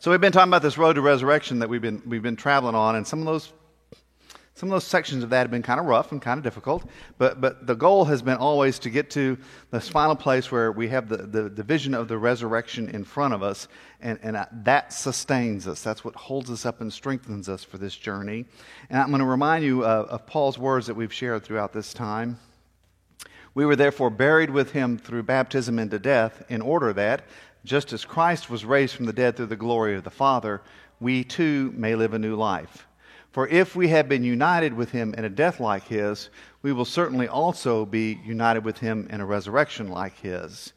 So we've been talking about this road to resurrection that we've been, we've been traveling on, and some of those some of those sections of that have been kind of rough and kind of difficult, but, but the goal has been always to get to this final place where we have the, the, the vision of the resurrection in front of us, and, and that sustains us. That's what holds us up and strengthens us for this journey. And I'm going to remind you uh, of Paul's words that we've shared throughout this time. We were therefore buried with him through baptism into death, in order that, just as Christ was raised from the dead through the glory of the Father, we too may live a new life. For if we have been united with him in a death like his, we will certainly also be united with him in a resurrection like his.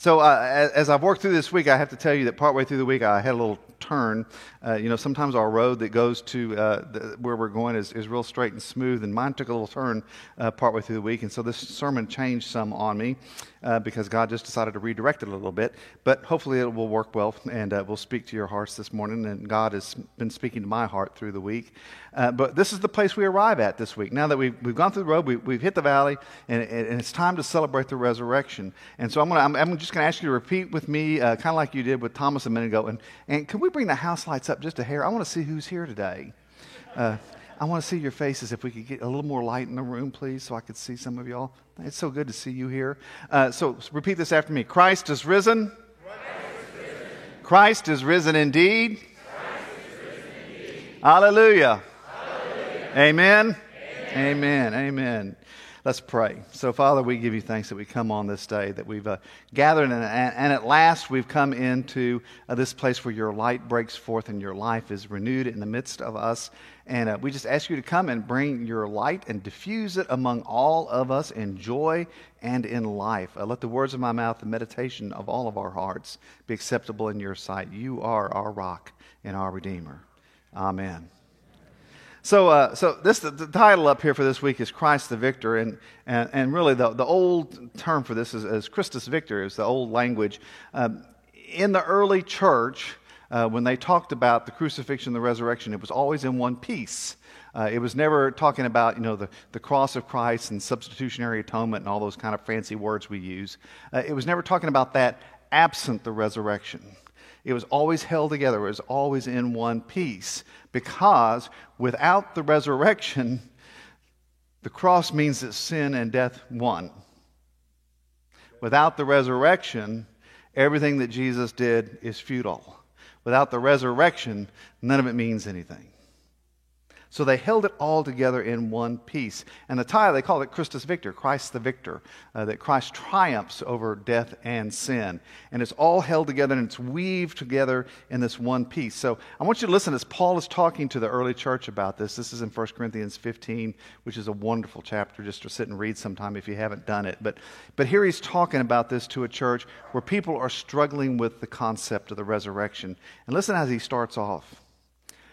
So, uh, as I've worked through this week, I have to tell you that partway through the week, I had a little turn. Uh, you know, sometimes our road that goes to uh, the, where we're going is, is real straight and smooth, and mine took a little turn uh, partway through the week, and so this sermon changed some on me uh, because God just decided to redirect it a little bit. But hopefully, it will work well, and uh, we'll speak to your hearts this morning. And God has been speaking to my heart through the week. But this is the place we arrive at this week. Now that we've, we've gone through the road, we, we've hit the valley, and, and, it's time to celebrate the resurrection. And so I'm, gonna, I'm, I'm just going to ask you to repeat with me, kind of like you did with Thomas a minute ago. And, and can we bring the house lights up just a hair. I want to see who's here today. Uh, I want to see your faces. If we could get a little more light in the room, please, so I could see some of y'all. It's so good to see you here. Uh, so repeat this after me Christ is risen. Christ is risen, indeed. Is risen indeed. Hallelujah. Hallelujah. Amen. Amen. Amen. Amen. Let's pray. So, Father, we give you thanks that we come on this day, that we've uh, gathered, and, and, at last we've come into uh, this place where your light breaks forth and your life is renewed in the midst of us. And uh, we just ask you to come and bring your light and diffuse it among all of us in joy and in life. Uh, let the words of my mouth, the meditation of all of our hearts be acceptable in your sight. You are our rock and our Redeemer. Amen. So, uh, so this the, the, title up here for this week is Christ the Victor, and and, and really the, the old term for this is, is Christus Victor, is the old language. Um, in the early church, uh, when they talked about the crucifixion, the resurrection, it was always in one piece. Uh, it was never talking about you know the, the cross of Christ and substitutionary atonement and all those kind of fancy words we use. Uh, it was never talking about that absent the resurrection. It was always held together, it was always in one piece. Because without the resurrection, the cross means that sin and death won. Without the resurrection, everything that Jesus did is futile. Without the resurrection, none of it means anything. So they held it all together in one piece. And the title, they called it Christus Victor, Christ the Victor, uh, that Christ triumphs over death and sin. And it's all held together and it's weaved together in this one piece. So I want you to listen as Paul is talking to the early church about this. This is in 1 Corinthians 15, which is a wonderful chapter just to sit and read sometime if you haven't done it. But, but here he's talking about this to a church where people are struggling with the concept of the resurrection. And listen as he starts off.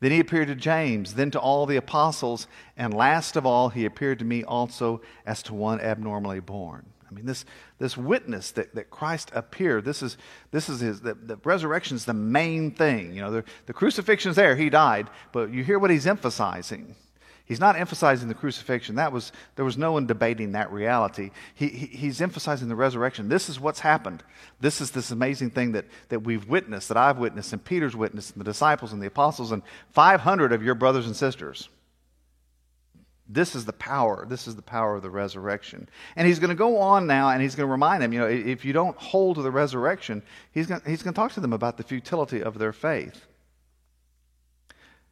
Then he appeared to James, then to all the apostles, and last of all, he appeared to me also as to one abnormally born. I mean, this, this witness that, that Christ appeared, this is, this is his, the, the resurrection is the main thing. You know, the, the crucifixion's there, he died, but you hear what he's emphasizing. He's not emphasizing the crucifixion. That was, there was no one debating that reality. He, he, he's emphasizing the resurrection. This is what's happened. This is this amazing thing that, that we've witnessed, that I've witnessed, and Peter's witnessed, and the disciples and the apostles, and 500 of your brothers and sisters. This is the power. This is the power of the resurrection. And he's going to go on now and he's going to remind them, you know, if you don't hold to the resurrection, he's going, he's going to talk to them about the futility of their faith.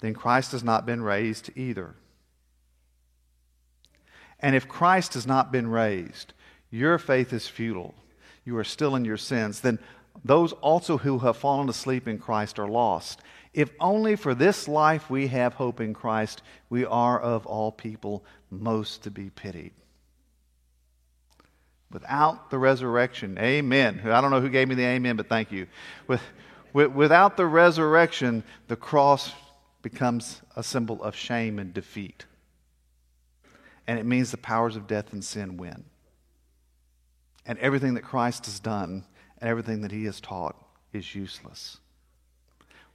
then Christ has not been raised either. And if Christ has not been raised, your faith is futile. You are still in your sins. Then those also who have fallen asleep in Christ are lost. If only for this life we have hope in Christ, we are of all people most to be pitied. Without the resurrection, amen. I don't know who gave me the amen, but thank you. With, with, without the resurrection, the cross becomes a symbol of shame and defeat. And it means the powers of death and sin win. And everything that Christ has done and everything that he has taught is useless.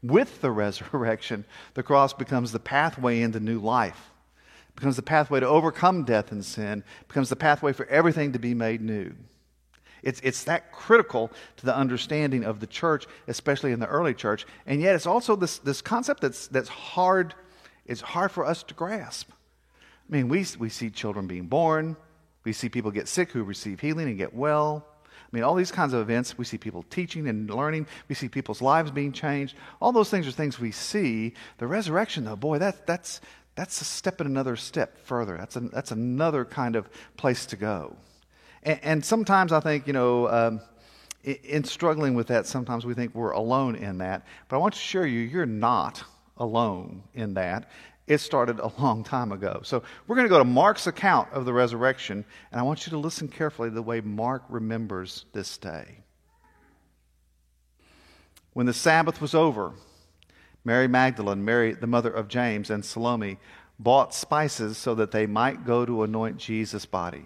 With the resurrection, the cross becomes the pathway into new life becomes the pathway to overcome death and sin, becomes the pathway for everything to be made new. It's, it's that critical to the understanding of the church, especially in the early church. And yet it's also this, this concept that's, that's hard, it's hard for us to grasp. I mean, we, we see children being born, we see people get sick who receive healing and get well. I mean, all these kinds of events, we see people teaching and learning. We see people's lives being changed. All those things are things we see. The resurrection, though, boy, that, that's, that's a step in another step further. That's, a, that's another kind of place to go. And, and sometimes I think, you know, um, in, in struggling with that, sometimes we think we're alone in that. But I want to assure you, you're not alone in that. It started a long time ago. So we're going to go to Mark's account of the resurrection, and I want you to listen carefully to the way Mark remembers this day. When the Sabbath was over, Mary Magdalene, Mary, the mother of James, and Salome bought spices so that they might go to anoint Jesus' body.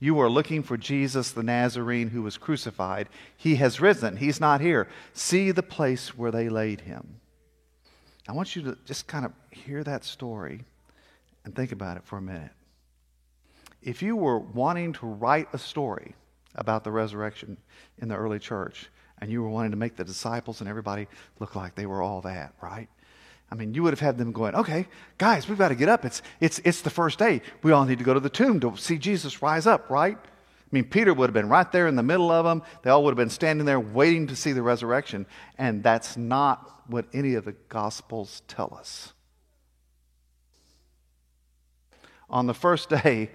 You are looking for Jesus the Nazarene who was crucified. He has risen. He's not here. See the place where they laid him. I want you to just kind of hear that story and think about it for a minute. If you were wanting to write a story about the resurrection in the early church, and you were wanting to make the disciples and everybody look like they were all that, right? I mean, you would have had them going, okay, guys, we've got to get up. It's, it's, it's the first day. We all need to go to the tomb to see Jesus rise up, right? I mean, Peter would have been right there in the middle of them. They all would have been standing there waiting to see the resurrection. And that's not what any of the Gospels tell us. On the first day,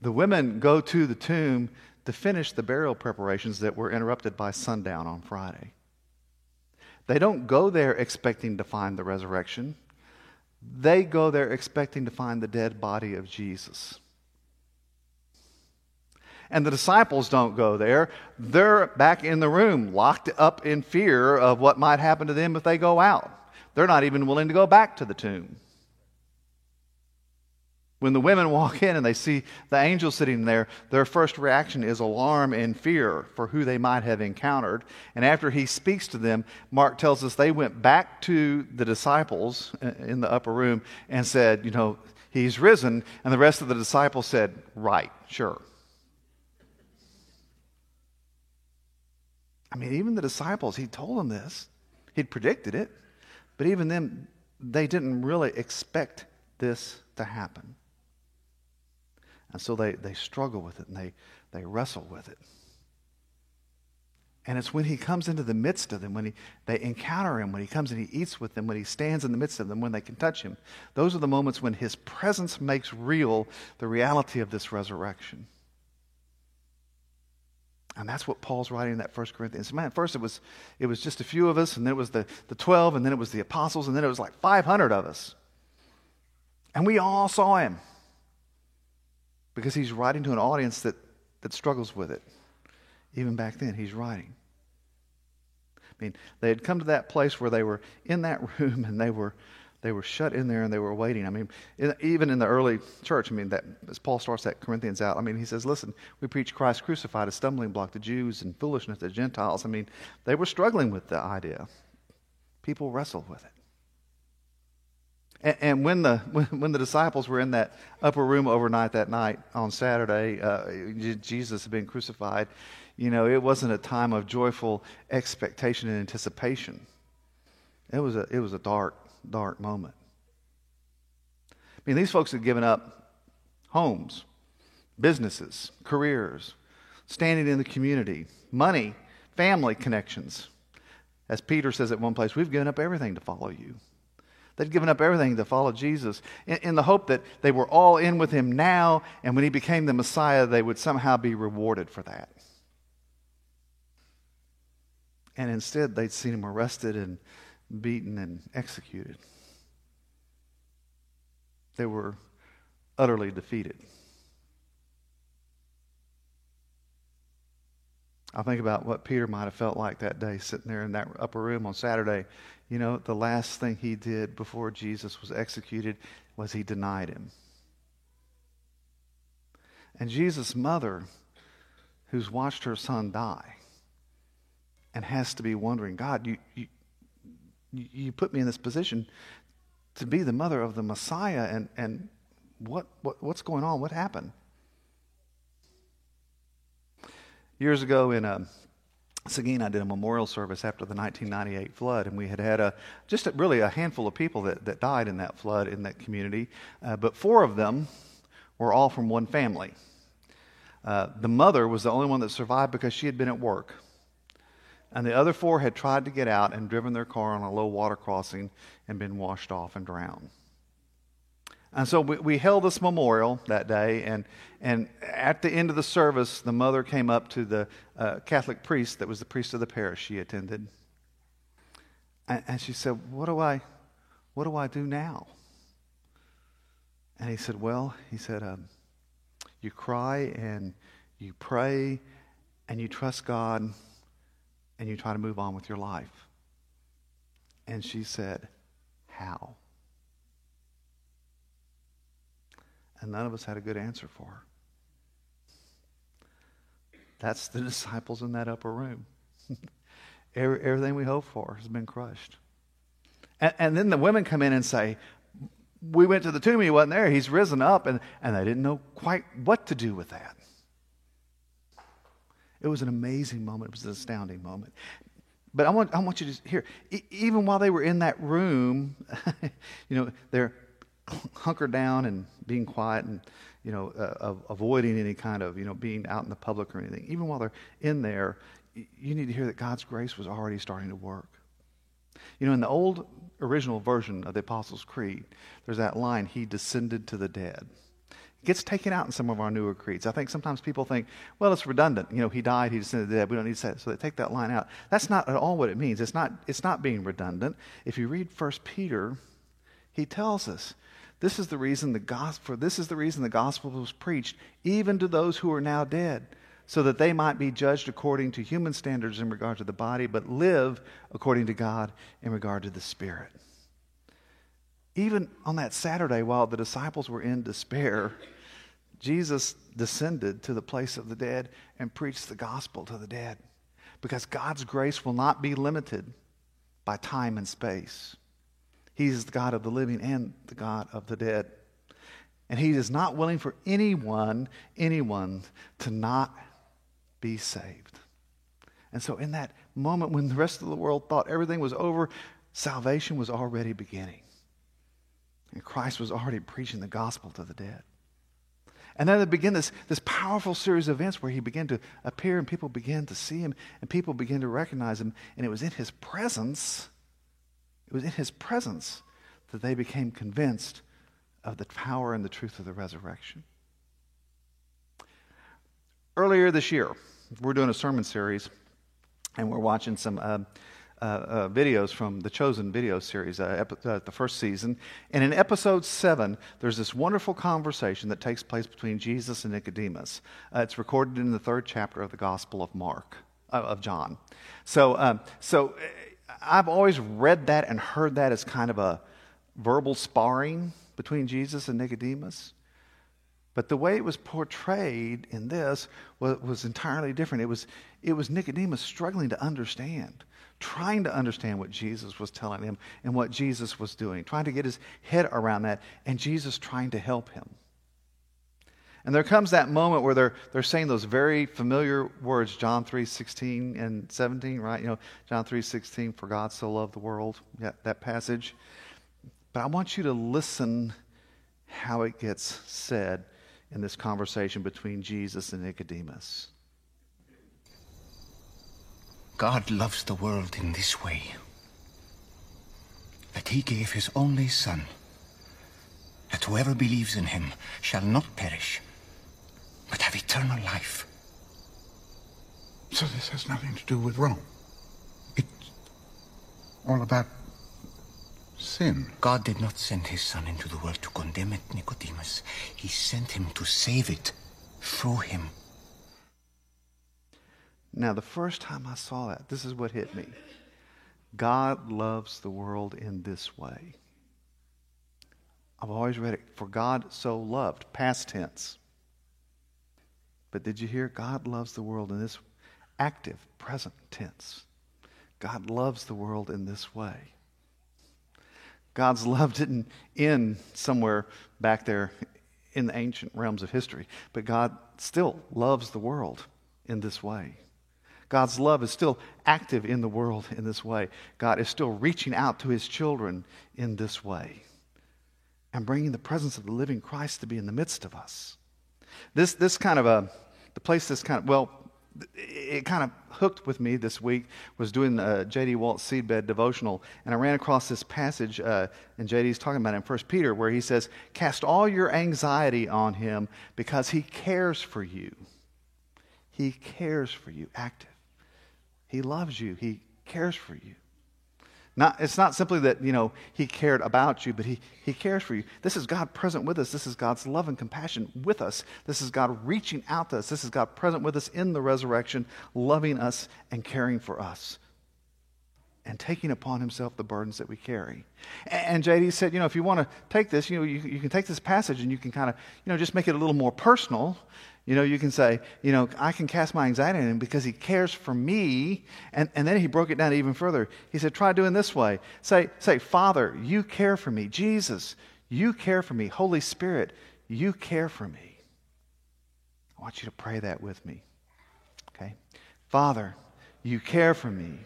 the women go to the tomb to finish the burial preparations that were interrupted by sundown on Friday. They don't go there expecting to find the resurrection. They go there expecting to find the dead body of Jesus. And the disciples don't go there. They're back in the room, locked up in fear of what might happen to them if they go out. They're not even willing to go back to the tomb. When the women walk in and they see the angel sitting there, their first reaction is alarm and fear for who they might have encountered. And after he speaks to them, Mark tells us they went back to the disciples in the upper room and said, You know, he's risen. And the rest of the disciples said, Right, sure. I mean, even the disciples, he told them this, he'd predicted it, but even them, they didn't really expect this to happen. And so they, they struggle with it and they, they wrestle with it. And it's when he comes into the midst of them, when he, they encounter him, when he comes and he eats with them, when he stands in the midst of them, when they can touch him. Those are the moments when his presence makes real the reality of this resurrection. And that's what Paul's writing in that First Corinthians. Man, at first it was, it was just a few of us, and then it was the, the 12, and then it was the apostles, and then it was like 500 of us. And we all saw him because he's writing to an audience that, that struggles with it. Even back then, he's writing. I mean, they had come to that place where they were in that room and they were they were shut in there and they were waiting. I mean, in, even in the early church, I mean, that as Paul starts that Corinthians out, I mean, he says, "Listen, we preach Christ crucified, a stumbling block to Jews and foolishness to Gentiles." I mean, they were struggling with the idea. People wrestle with it. And, and when, the, when, when, the disciples were in that upper room overnight that night on Saturday, uh, Jesus had been crucified, you know, it wasn't a time of joyful expectation and anticipation. It was a, it was a dark, dark moment. I mean, these folks had given up homes, businesses, careers, standing in the community, money, family connections. As Peter says at one place, we've given up everything to follow you. They'd given up everything to follow Jesus in, in, the hope that they were all in with him now, and when he became the Messiah, they would somehow be rewarded for that. And instead, they'd seen him arrested and beaten and executed. They were utterly defeated. I think about what Peter might have felt like that day sitting there in that upper room on Saturday. You know, the last thing he did before Jesus was executed was he denied him. And Jesus' mother, who's watched her son die and has to be wondering, God, you, you, you put me in this position to be the mother of the Messiah, and, and what, what, what's going on? What happened? Years ago in uh, Seguin, I did a memorial service after the 1998 flood, and we had had a, just a, really a handful of people that, that died in that flood in that community, uh, but four of them were all from one family. Uh, the mother was the only one that survived because she had been at work. And the other four had tried to get out and driven their car on a low water crossing and been washed off and drowned. And so we, we held this memorial that day, and, and at the end of the service, the mother came up to the uh, Catholic priest that was the priest of the parish she attended. And, and she said, what do, I, what do I do now? And he said, Well, he said, um, you cry and you pray and you trust God and you try to move on with your life. And she said, How? And none of us had a good answer for her. That's the disciples in that upper room. Everything we hope for has been crushed. And, and, then the women come in and say, We went to the tomb, he wasn't there, he's risen up, and, and they didn't know quite what to do with that. It was an amazing moment. It was an astounding moment. But I want, I want you to hear, e- even while they were in that room, you know, they're hunkered down and being quiet and, you know, uh, avoiding any kind of, you know, being out in the public or anything. Even while they're in there, you need to hear that God's grace was already starting to work. You know, in the old original version of the Apostles' Creed, there's that line, He descended to the dead. It gets taken out in some of our newer creeds. I think sometimes people think, well, it's redundant. You know, he died, he descended to the dead. We don't need to say that. So they take that line out. That's not at all what it means. It's not, it's not being redundant. If you read 1 Peter, he tells us this is the reason the gospel, this is the reason the gospel was preached, even to those who are now dead, so that they might be judged according to human standards in regard to the body, but live according to God in regard to the spirit even on that Saturday, while the disciples were in despair, Jesus descended to the place of the dead and preached the gospel to the dead. Because God's grace will not be limited by time and space. He is the God of the living and the God of the dead. And He is not willing for anyone, anyone, to not be saved. And so, in that moment when the rest of the world thought everything was over, salvation was already beginning. And Christ was already preaching the gospel to the dead. And then it began this, this powerful series of events where he began to appear and people began to see him and people began to recognize him. And it was in his presence, it was in his presence that they became convinced of the power and the truth of the resurrection. Earlier this year, we're doing a sermon series and we're watching some. Uh, uh, uh, videos from the Chosen video series, uh, epi- uh, the first season. And in episode seven, there's this wonderful conversation that takes place between Jesus and Nicodemus. Uh, it's recorded in the third chapter of the Gospel of Mark, of John. So, um, so I've always read that and heard that as kind of a verbal sparring between Jesus and Nicodemus. But the way it was portrayed in this was, was entirely different. It was, it was Nicodemus struggling to understand, trying to understand what Jesus was telling him and what Jesus was doing, trying to get his head around that, and Jesus trying to help him. And there comes that moment where they're, they're saying those very familiar words, John 3, 16 and 17, right? You know, John 3, 16, for God so loved the world, that, that passage. But I want you to listen how it gets said in this conversation between Jesus and Nicodemus. God loves the world in this way that he gave his only Son, that whoever believes in him shall not perish, but have eternal life. So this has nothing to do with Rome. It's all about sin. God did not send his Son into the world to condemn it, Nicodemus. He sent him to save it through him. Now, the first time I saw that, this is what hit me God loves the world in this way. I've always read it, for God so loved, past tense. But did you hear? God loves the world in this active, present tense. God loves the world in this way. God's love didn't end somewhere back there in the ancient realms of history, but God still loves the world in this way. God's love is still active in the world in this way. God is still reaching out to his children in this way and bringing the presence of the living Christ to be in the midst of us. This, this kind of a, the place that's kind of, well, it kind of hooked with me this week was doing J.D. Walt's seedbed devotional, and I ran across this passage, uh, and J.D.'s talking about it in 1 Peter, where he says, Cast all your anxiety on him because he cares for you. He cares for you, active. He loves you, he cares for you. Not, it's not simply that, you know, he cared about you, but he, he cares for you. This is God present with us. This is God's love and compassion with us. This is God reaching out to us. This is God present with us in the resurrection, loving us and caring for us and taking upon himself the burdens that we carry. And JD said, you know, if you want to take this, you know, you, you can take this passage and you can kind of, you know, just make it a little more personal you know, you can say, you know, I can cast my anxiety on him because he cares for me. And, and then he broke it down even further. He said, try doing this way. Say, say, Father, you care for me. Jesus, you care for me. Holy Spirit, you care for me. I want you to pray that with me. Okay? Father, you care for me.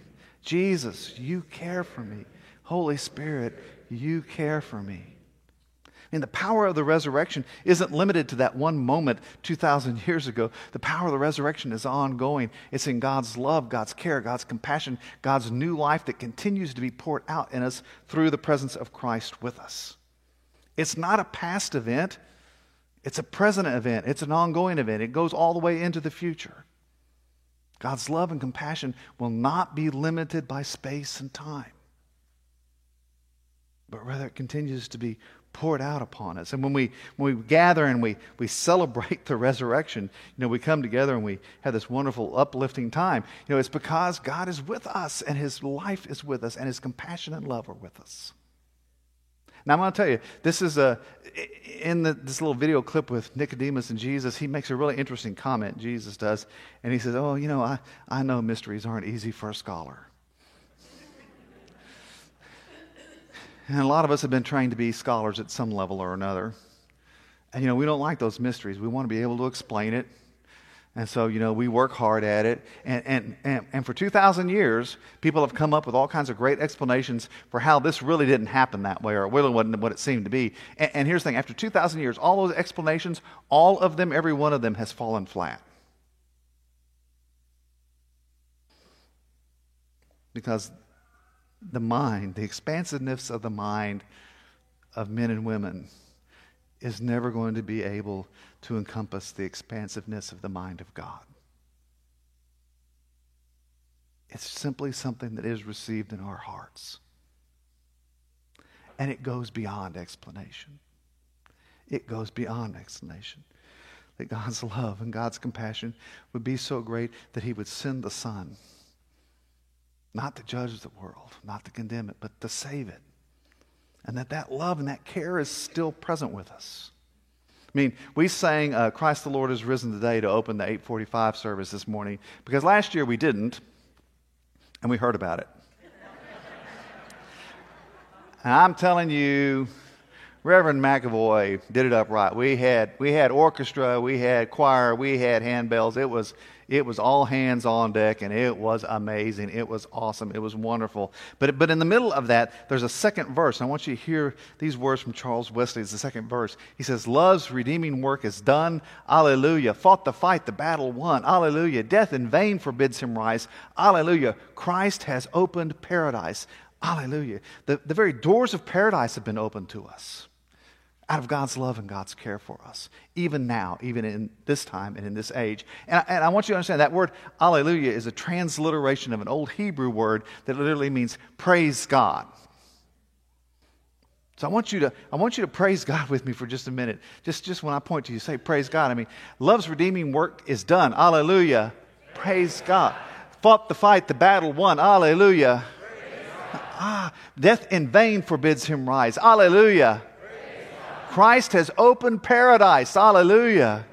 Jesus, you care for me. Holy Spirit, you care for me. And the power of the resurrection isn't limited to that one moment 2,000 years ago. The power of the resurrection is ongoing. It's in God's love, God's care, God's compassion, God's new life that continues to be poured out in us through the presence of Christ with us. It's not a past event, it's a present event, it's an ongoing event. It goes all the way into the future. God's love and compassion will not be limited by space and time, but rather it continues to be poured out upon us. And when we, when we gather and we, we celebrate the resurrection, you know, we come together and we have this wonderful, uplifting time. You know, it's because God is with us and His life is with us and His compassion and love are with us. Now, I'm going to tell you, this is a, in the, this little video clip with Nicodemus and Jesus, he makes a really interesting comment, Jesus does. And he says, Oh, you know, I, I know mysteries aren't easy for a scholar. And a lot of us have been trained to be scholars at some level or another. And, you know, we don't like those mysteries. We want to be able to explain it. And so, you know, we work hard at it. And, and, and, and for 2,000 years, people have come up with all kinds of great explanations for how this really didn't happen that way or really wasn't what it seemed to be. And, and here's the thing after 2,000 years, all those explanations, all of them, every one of them has fallen flat. Because the mind, the expansiveness of the mind of men and women is never going to be able to encompass the expansiveness of the mind of God. It's simply something that is received in our hearts. And it goes beyond explanation. It goes beyond explanation. That God's love and God's compassion would be so great that He would send the Son not to judge the world, not to condemn it, but to save it. And that that love and that care is still present with us. I mean, we sang uh, Christ the Lord is risen today to open the 845 service this morning because last year we didn't, and we heard about it. and I'm telling you, Reverend McAvoy did it up right. We had, we had orchestra, we had choir, we had handbells. It was, it was all hands on deck, and it was amazing. It was awesome. It was wonderful. But, but in the middle of that, there's a second verse. I want you to hear these words from Charles Wesley. It's the second verse. He says, Love's redeeming work is done. Alleluia. Fought the fight, the battle won. Alleluia. Death in vain forbids him rise. Alleluia. Christ has opened paradise. Alleluia. The, the very doors of paradise have been opened to us out of God's love and God's care for us, even now, even in this time and in this age. And I, and I, want you to understand that word alleluia is a transliteration of an old Hebrew word that literally means praise God. So I want you to, I want you to praise God with me for just a minute. Just, just when I point to you, say praise God. I mean, love's redeeming work is done. Alleluia. Praise God. Fought the fight, the battle won. Alleluia. Ah, death in vain forbids him rise. Alleluia. Christ has opened paradise. Hallelujah.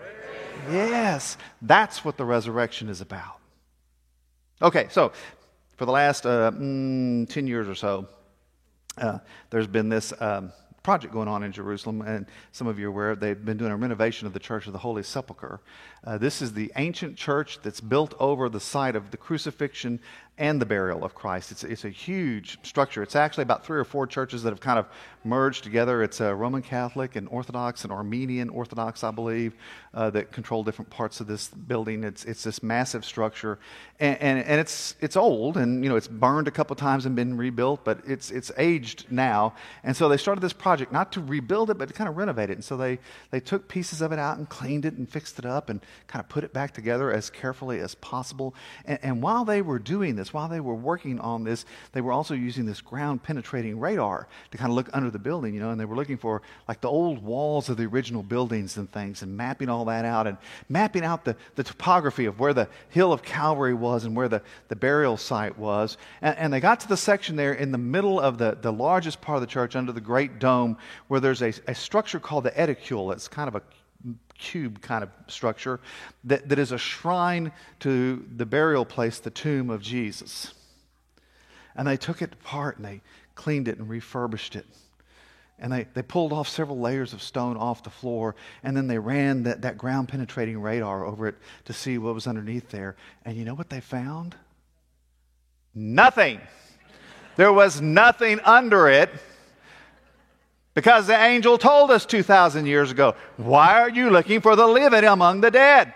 Yes, that's what the resurrection is about. Okay, so for the last uh, mm, 10 years or so, uh, there's been this um, project going on in Jerusalem, and some of you are aware they've been doing a renovation of the Church of the Holy Sepulchre. Uh, this is the ancient church that's built over the site of the crucifixion and the burial of Christ. It's, it's a huge structure. It's actually about three or four churches that have kind of merged together. It's a Roman Catholic and Orthodox and Armenian Orthodox, I believe, uh, that control different parts of this building. It's, it's this massive structure, and, and, and, it's, it's old, and you know it's burned a couple times and been rebuilt, but it's, it's aged now. And so they started this project not to rebuild it, but to kind of renovate it. And so they, they took pieces of it out and cleaned it and fixed it up and kind of put it back together as carefully as possible. And, and while they were doing this, while they were working on this, they were also using this ground penetrating radar to kind of look under the building, you know, and they were looking for like the old walls of the original buildings and things and mapping all that out and mapping out the, the topography of where the hill of Calvary was and where the, the burial site was. And, and they got to the section there in the middle of the, the largest part of the church under the great dome where there's a, a structure called the edicule. It's kind of a cube kind of structure that, that is a shrine to the burial place, the tomb of Jesus. And they took it apart and they cleaned it and refurbished it. And they, they pulled off several layers of stone off the floor, and then they ran that, that ground penetrating radar over it to see what was underneath there. And you know what they found? Nothing. There was nothing under it because the angel told us 2,000 years ago, Why are you looking for the living among the dead?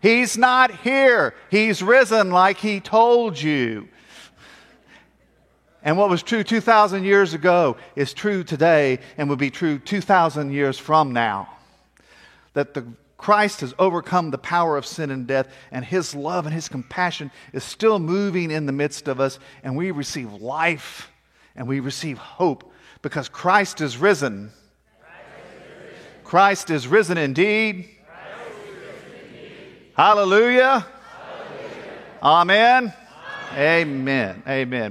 He's not here. He's risen like he told you. And what was true 2,000 years ago is true today and will be true 2,000 years from now. That the Christ has overcome the power of sin and death, and his love and his compassion is still moving in the midst of us, and we receive life and we receive hope because Christ is risen. Christ is risen indeed. Hallelujah. Amen. Amen. Amen.